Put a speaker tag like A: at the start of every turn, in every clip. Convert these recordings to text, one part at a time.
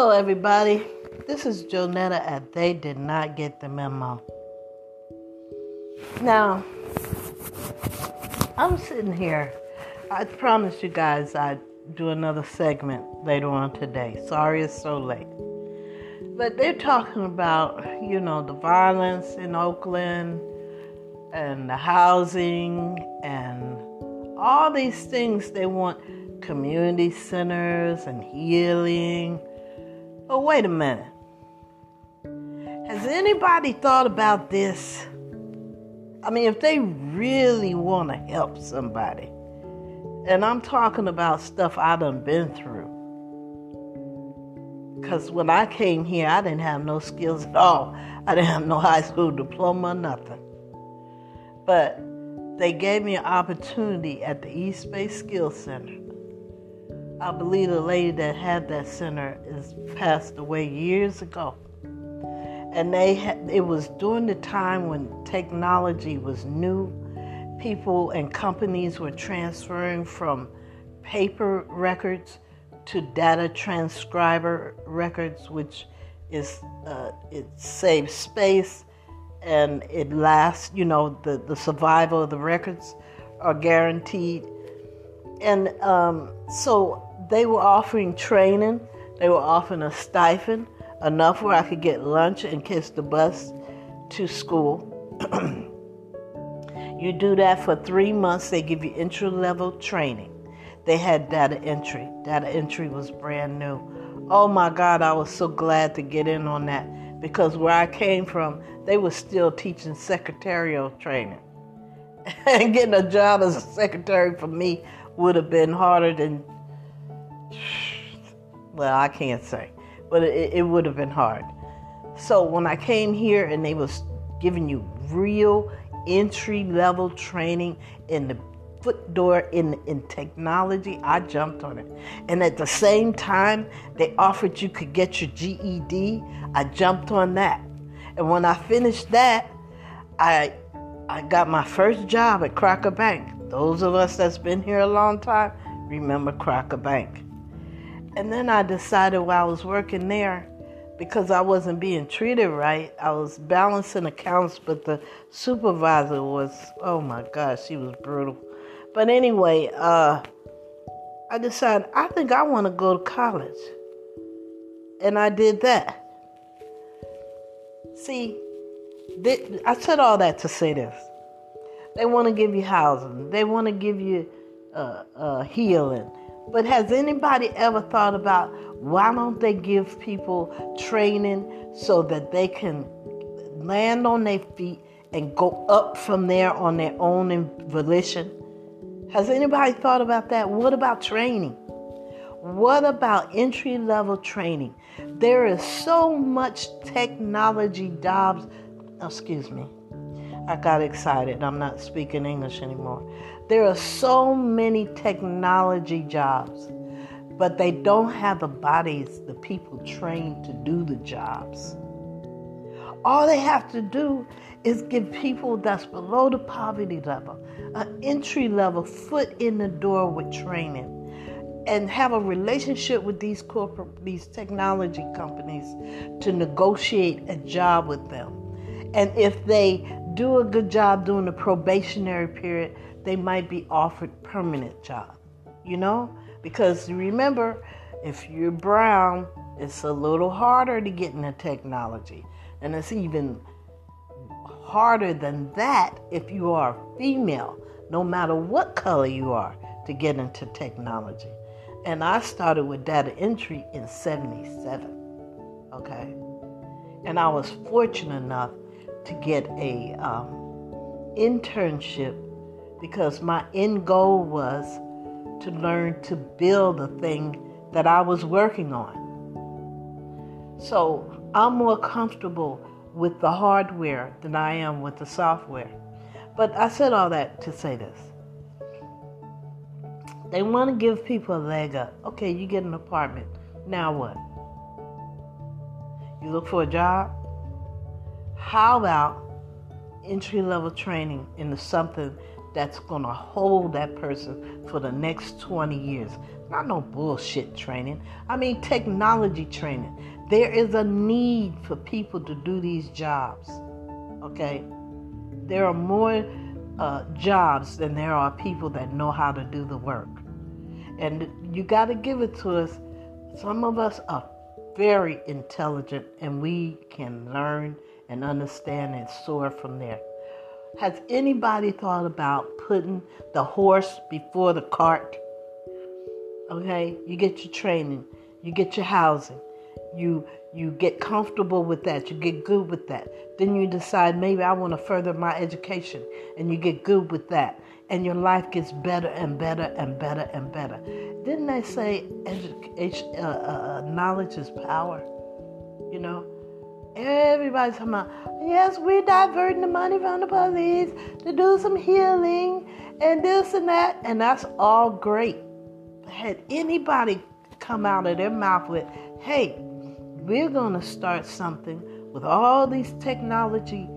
A: Hello, everybody. This is Jonetta, and they did not get the memo. Now, I'm sitting here. I promised you guys I'd do another segment later on today. Sorry it's so late. But they're talking about, you know, the violence in Oakland and the housing and all these things they want community centers and healing. But wait a minute. Has anybody thought about this? I mean, if they really want to help somebody, and I'm talking about stuff I done been through. Because when I came here, I didn't have no skills at all. I didn't have no high school diploma, nothing. But they gave me an opportunity at the East Bay Skills Center. I believe the lady that had that center is passed away years ago. And they had, it was during the time when technology was new. People and companies were transferring from paper records to data transcriber records, which is uh, it saves space and it lasts. You know, the the survival of the records are guaranteed. And um, so they were offering training. They were offering a stipend, enough where I could get lunch and catch the bus to school. you do that for three months. They give you entry level training. They had data entry. Data entry was brand new. Oh my God, I was so glad to get in on that because where I came from, they were still teaching secretarial training. and getting a job as a secretary for me would have been harder than well, I can't say, but it, it would have been hard. So when I came here and they was giving you real entry level training in the foot door in in technology, I jumped on it. And at the same time, they offered you could get your GED. I jumped on that. And when I finished that, I I got my first job at Crocker Bank. Those of us that's been here a long time remember Crocker Bank. And then I decided while I was working there, because I wasn't being treated right, I was balancing accounts, but the supervisor was, oh my gosh, she was brutal. But anyway, uh, I decided I think I want to go to college. And I did that. See, they, I said all that to say this. They want to give you housing, they want to give you uh, uh, healing but has anybody ever thought about why don't they give people training so that they can land on their feet and go up from there on their own volition? Has anybody thought about that? What about training? What about entry level training? There is so much technology jobs. Excuse me. I got excited. I'm not speaking English anymore. There are so many technology jobs, but they don't have the bodies, the people trained to do the jobs. All they have to do is give people that's below the poverty level an entry level foot in the door with training and have a relationship with these corporate these technology companies to negotiate a job with them. And if they do a good job during the probationary period, they might be offered permanent job. You know? Because remember, if you're brown, it's a little harder to get into technology. And it's even harder than that if you are female, no matter what color you are, to get into technology. And I started with data entry in 77. Okay? And I was fortunate enough to get a um, internship because my end goal was to learn to build the thing that I was working on. So I'm more comfortable with the hardware than I am with the software. But I said all that to say this. They want to give people a leg up. Okay, you get an apartment. Now what? You look for a job? How about entry level training into something that's going to hold that person for the next 20 years. Not no bullshit training. I mean, technology training. There is a need for people to do these jobs. Okay? There are more uh, jobs than there are people that know how to do the work. And you got to give it to us. Some of us are very intelligent and we can learn and understand and soar from there. Has anybody thought about putting the horse before the cart? Okay, you get your training, you get your housing, you you get comfortable with that, you get good with that. Then you decide maybe I want to further my education, and you get good with that, and your life gets better and better and better and better. Didn't they say edu- uh, uh, knowledge is power? You know, everybody's talking about yes, we're diverting the money from the police to do some healing and this and that, and that's all great. Had anybody come out of their mouth with, "Hey," we're going to start something with all these technology,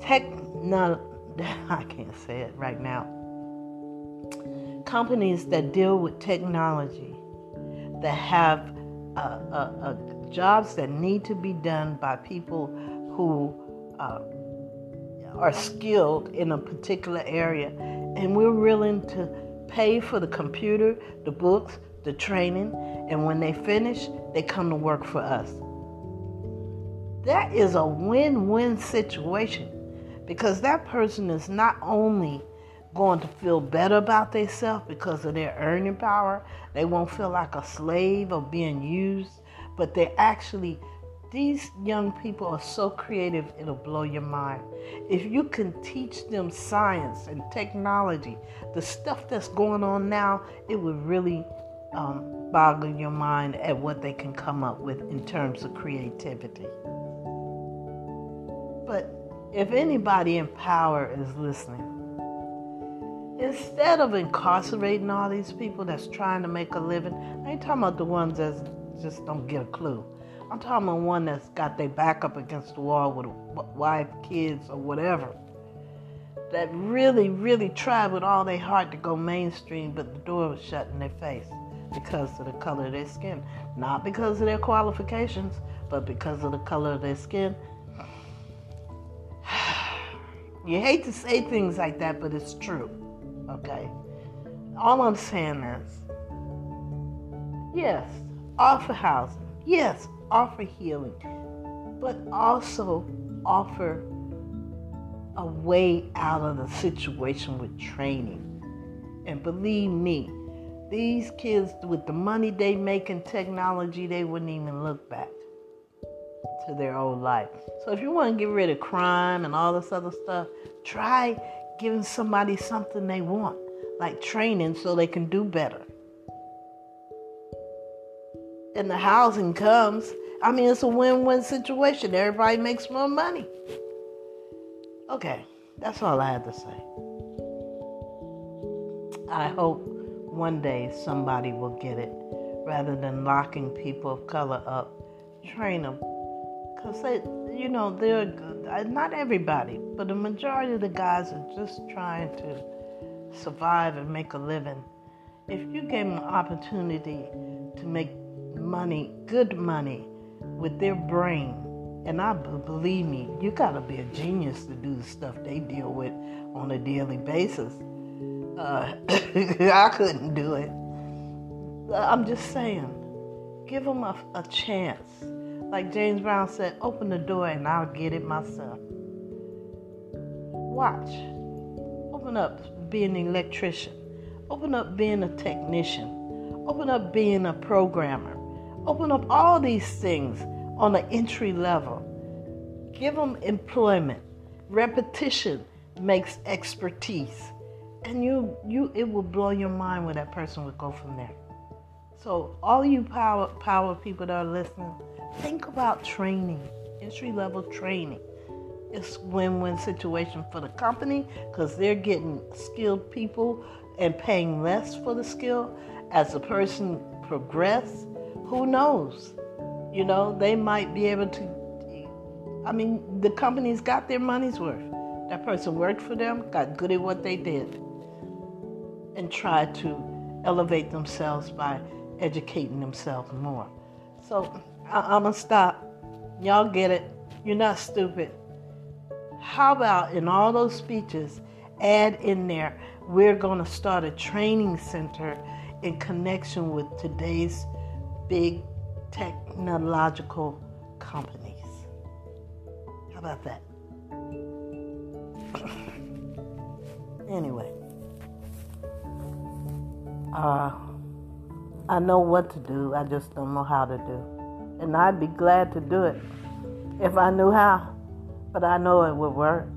A: tech, no, I can't say it right now. Companies that deal with technology, that have a, uh, uh, jobs that need to be done by people who uh, are skilled in a particular area, and we're willing to pay for the computer, the books, the training, and when they finish, they come to work for us. That is a win win situation because that person is not only going to feel better about themselves because of their earning power, they won't feel like a slave or being used, but they're actually these young people are so creative, it'll blow your mind. If you can teach them science and technology, the stuff that's going on now, it would really um, boggle your mind at what they can come up with in terms of creativity. But if anybody in power is listening, instead of incarcerating all these people that's trying to make a living, I ain't talking about the ones that just don't get a clue. I'm talking about one that's got their back up against the wall with a wife, kids, or whatever. That really, really tried with all their heart to go mainstream, but the door was shut in their face because of the color of their skin. Not because of their qualifications, but because of the color of their skin. you hate to say things like that, but it's true. Okay? All I'm saying is yes, offer housing. Yes, offer healing. But also offer a way out of the situation with training. And believe me, these kids, with the money they make in technology, they wouldn't even look back to their old life. So if you want to get rid of crime and all this other stuff, try giving somebody something they want, like training so they can do better. And the housing comes. I mean, it's a win win situation. Everybody makes more money. Okay, that's all I had to say. I hope one day somebody will get it rather than locking people of color up. Train them. Because they, you know, they're good. Not everybody, but the majority of the guys are just trying to survive and make a living. If you gave them an opportunity to make money, good money, with their brain, and I believe me, you gotta be a genius to do the stuff they deal with on a daily basis. Uh, I couldn't do it. I'm just saying, give them a, a chance. Like James Brown said, open the door and I'll get it myself. Watch. Open up being an electrician. Open up being a technician. Open up being a programmer. Open up all these things on an entry level. Give them employment. Repetition makes expertise and you you it will blow your mind where that person would go from there. So all you power power people that are listening, think about training, entry level training. It's win-win situation for the company because they're getting skilled people and paying less for the skill. As the person progress, who knows? You know, they might be able to. I mean, the company's got their money's worth. that person worked for them, got good at what they did, and tried to elevate themselves by educating themselves more. So I- I'm going to stop. Y'all get it. You're not stupid. How about in all those speeches, add in there, we're going to start a training center in connection with today's big technological companies. How about that? anyway, uh, I know what to do, I just don't know how to do. And I'd be glad to do it if I knew how, but I know it would work.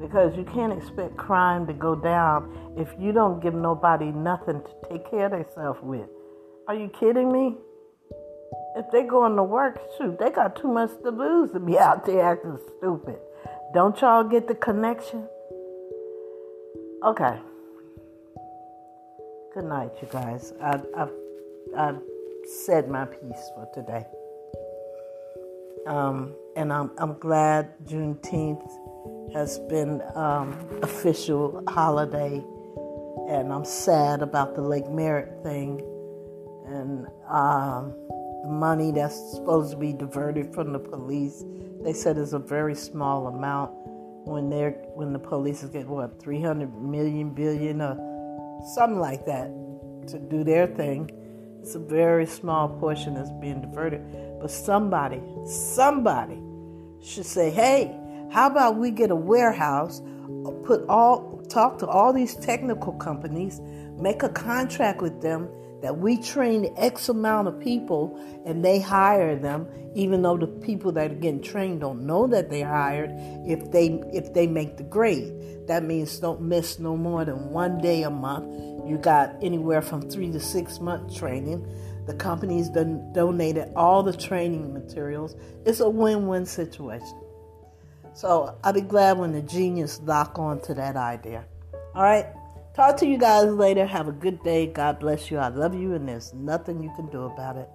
A: Because you can't expect crime to go down if you don't give nobody nothing to take care of themselves with. Are you kidding me? If they're going to work, shoot, they got too much to lose to be out there acting stupid. Don't y'all get the connection? Okay. Good night, you guys. I, I've, I've said my piece for today. Um, and I'm, I'm glad Juneteenth has been um, official holiday, and I'm sad about the Lake Merritt thing and um, the money that's supposed to be diverted from the police. They said is a very small amount when they're when the police get what 300 million billion or something like that to do their thing. It's a very small portion that's being diverted, but somebody, somebody should say, "Hey, how about we get a warehouse, put all talk to all these technical companies, make a contract with them that we train X amount of people and they hire them, even though the people that are getting trained don't know that they're hired if they if they make the grade. That means don't miss no more than one day a month. You got anywhere from three to six month training. The company's done donated all the training materials. It's a win-win situation. So I'll be glad when the genius lock on to that idea. All right. Talk to you guys later. Have a good day. God bless you. I love you, and there's nothing you can do about it.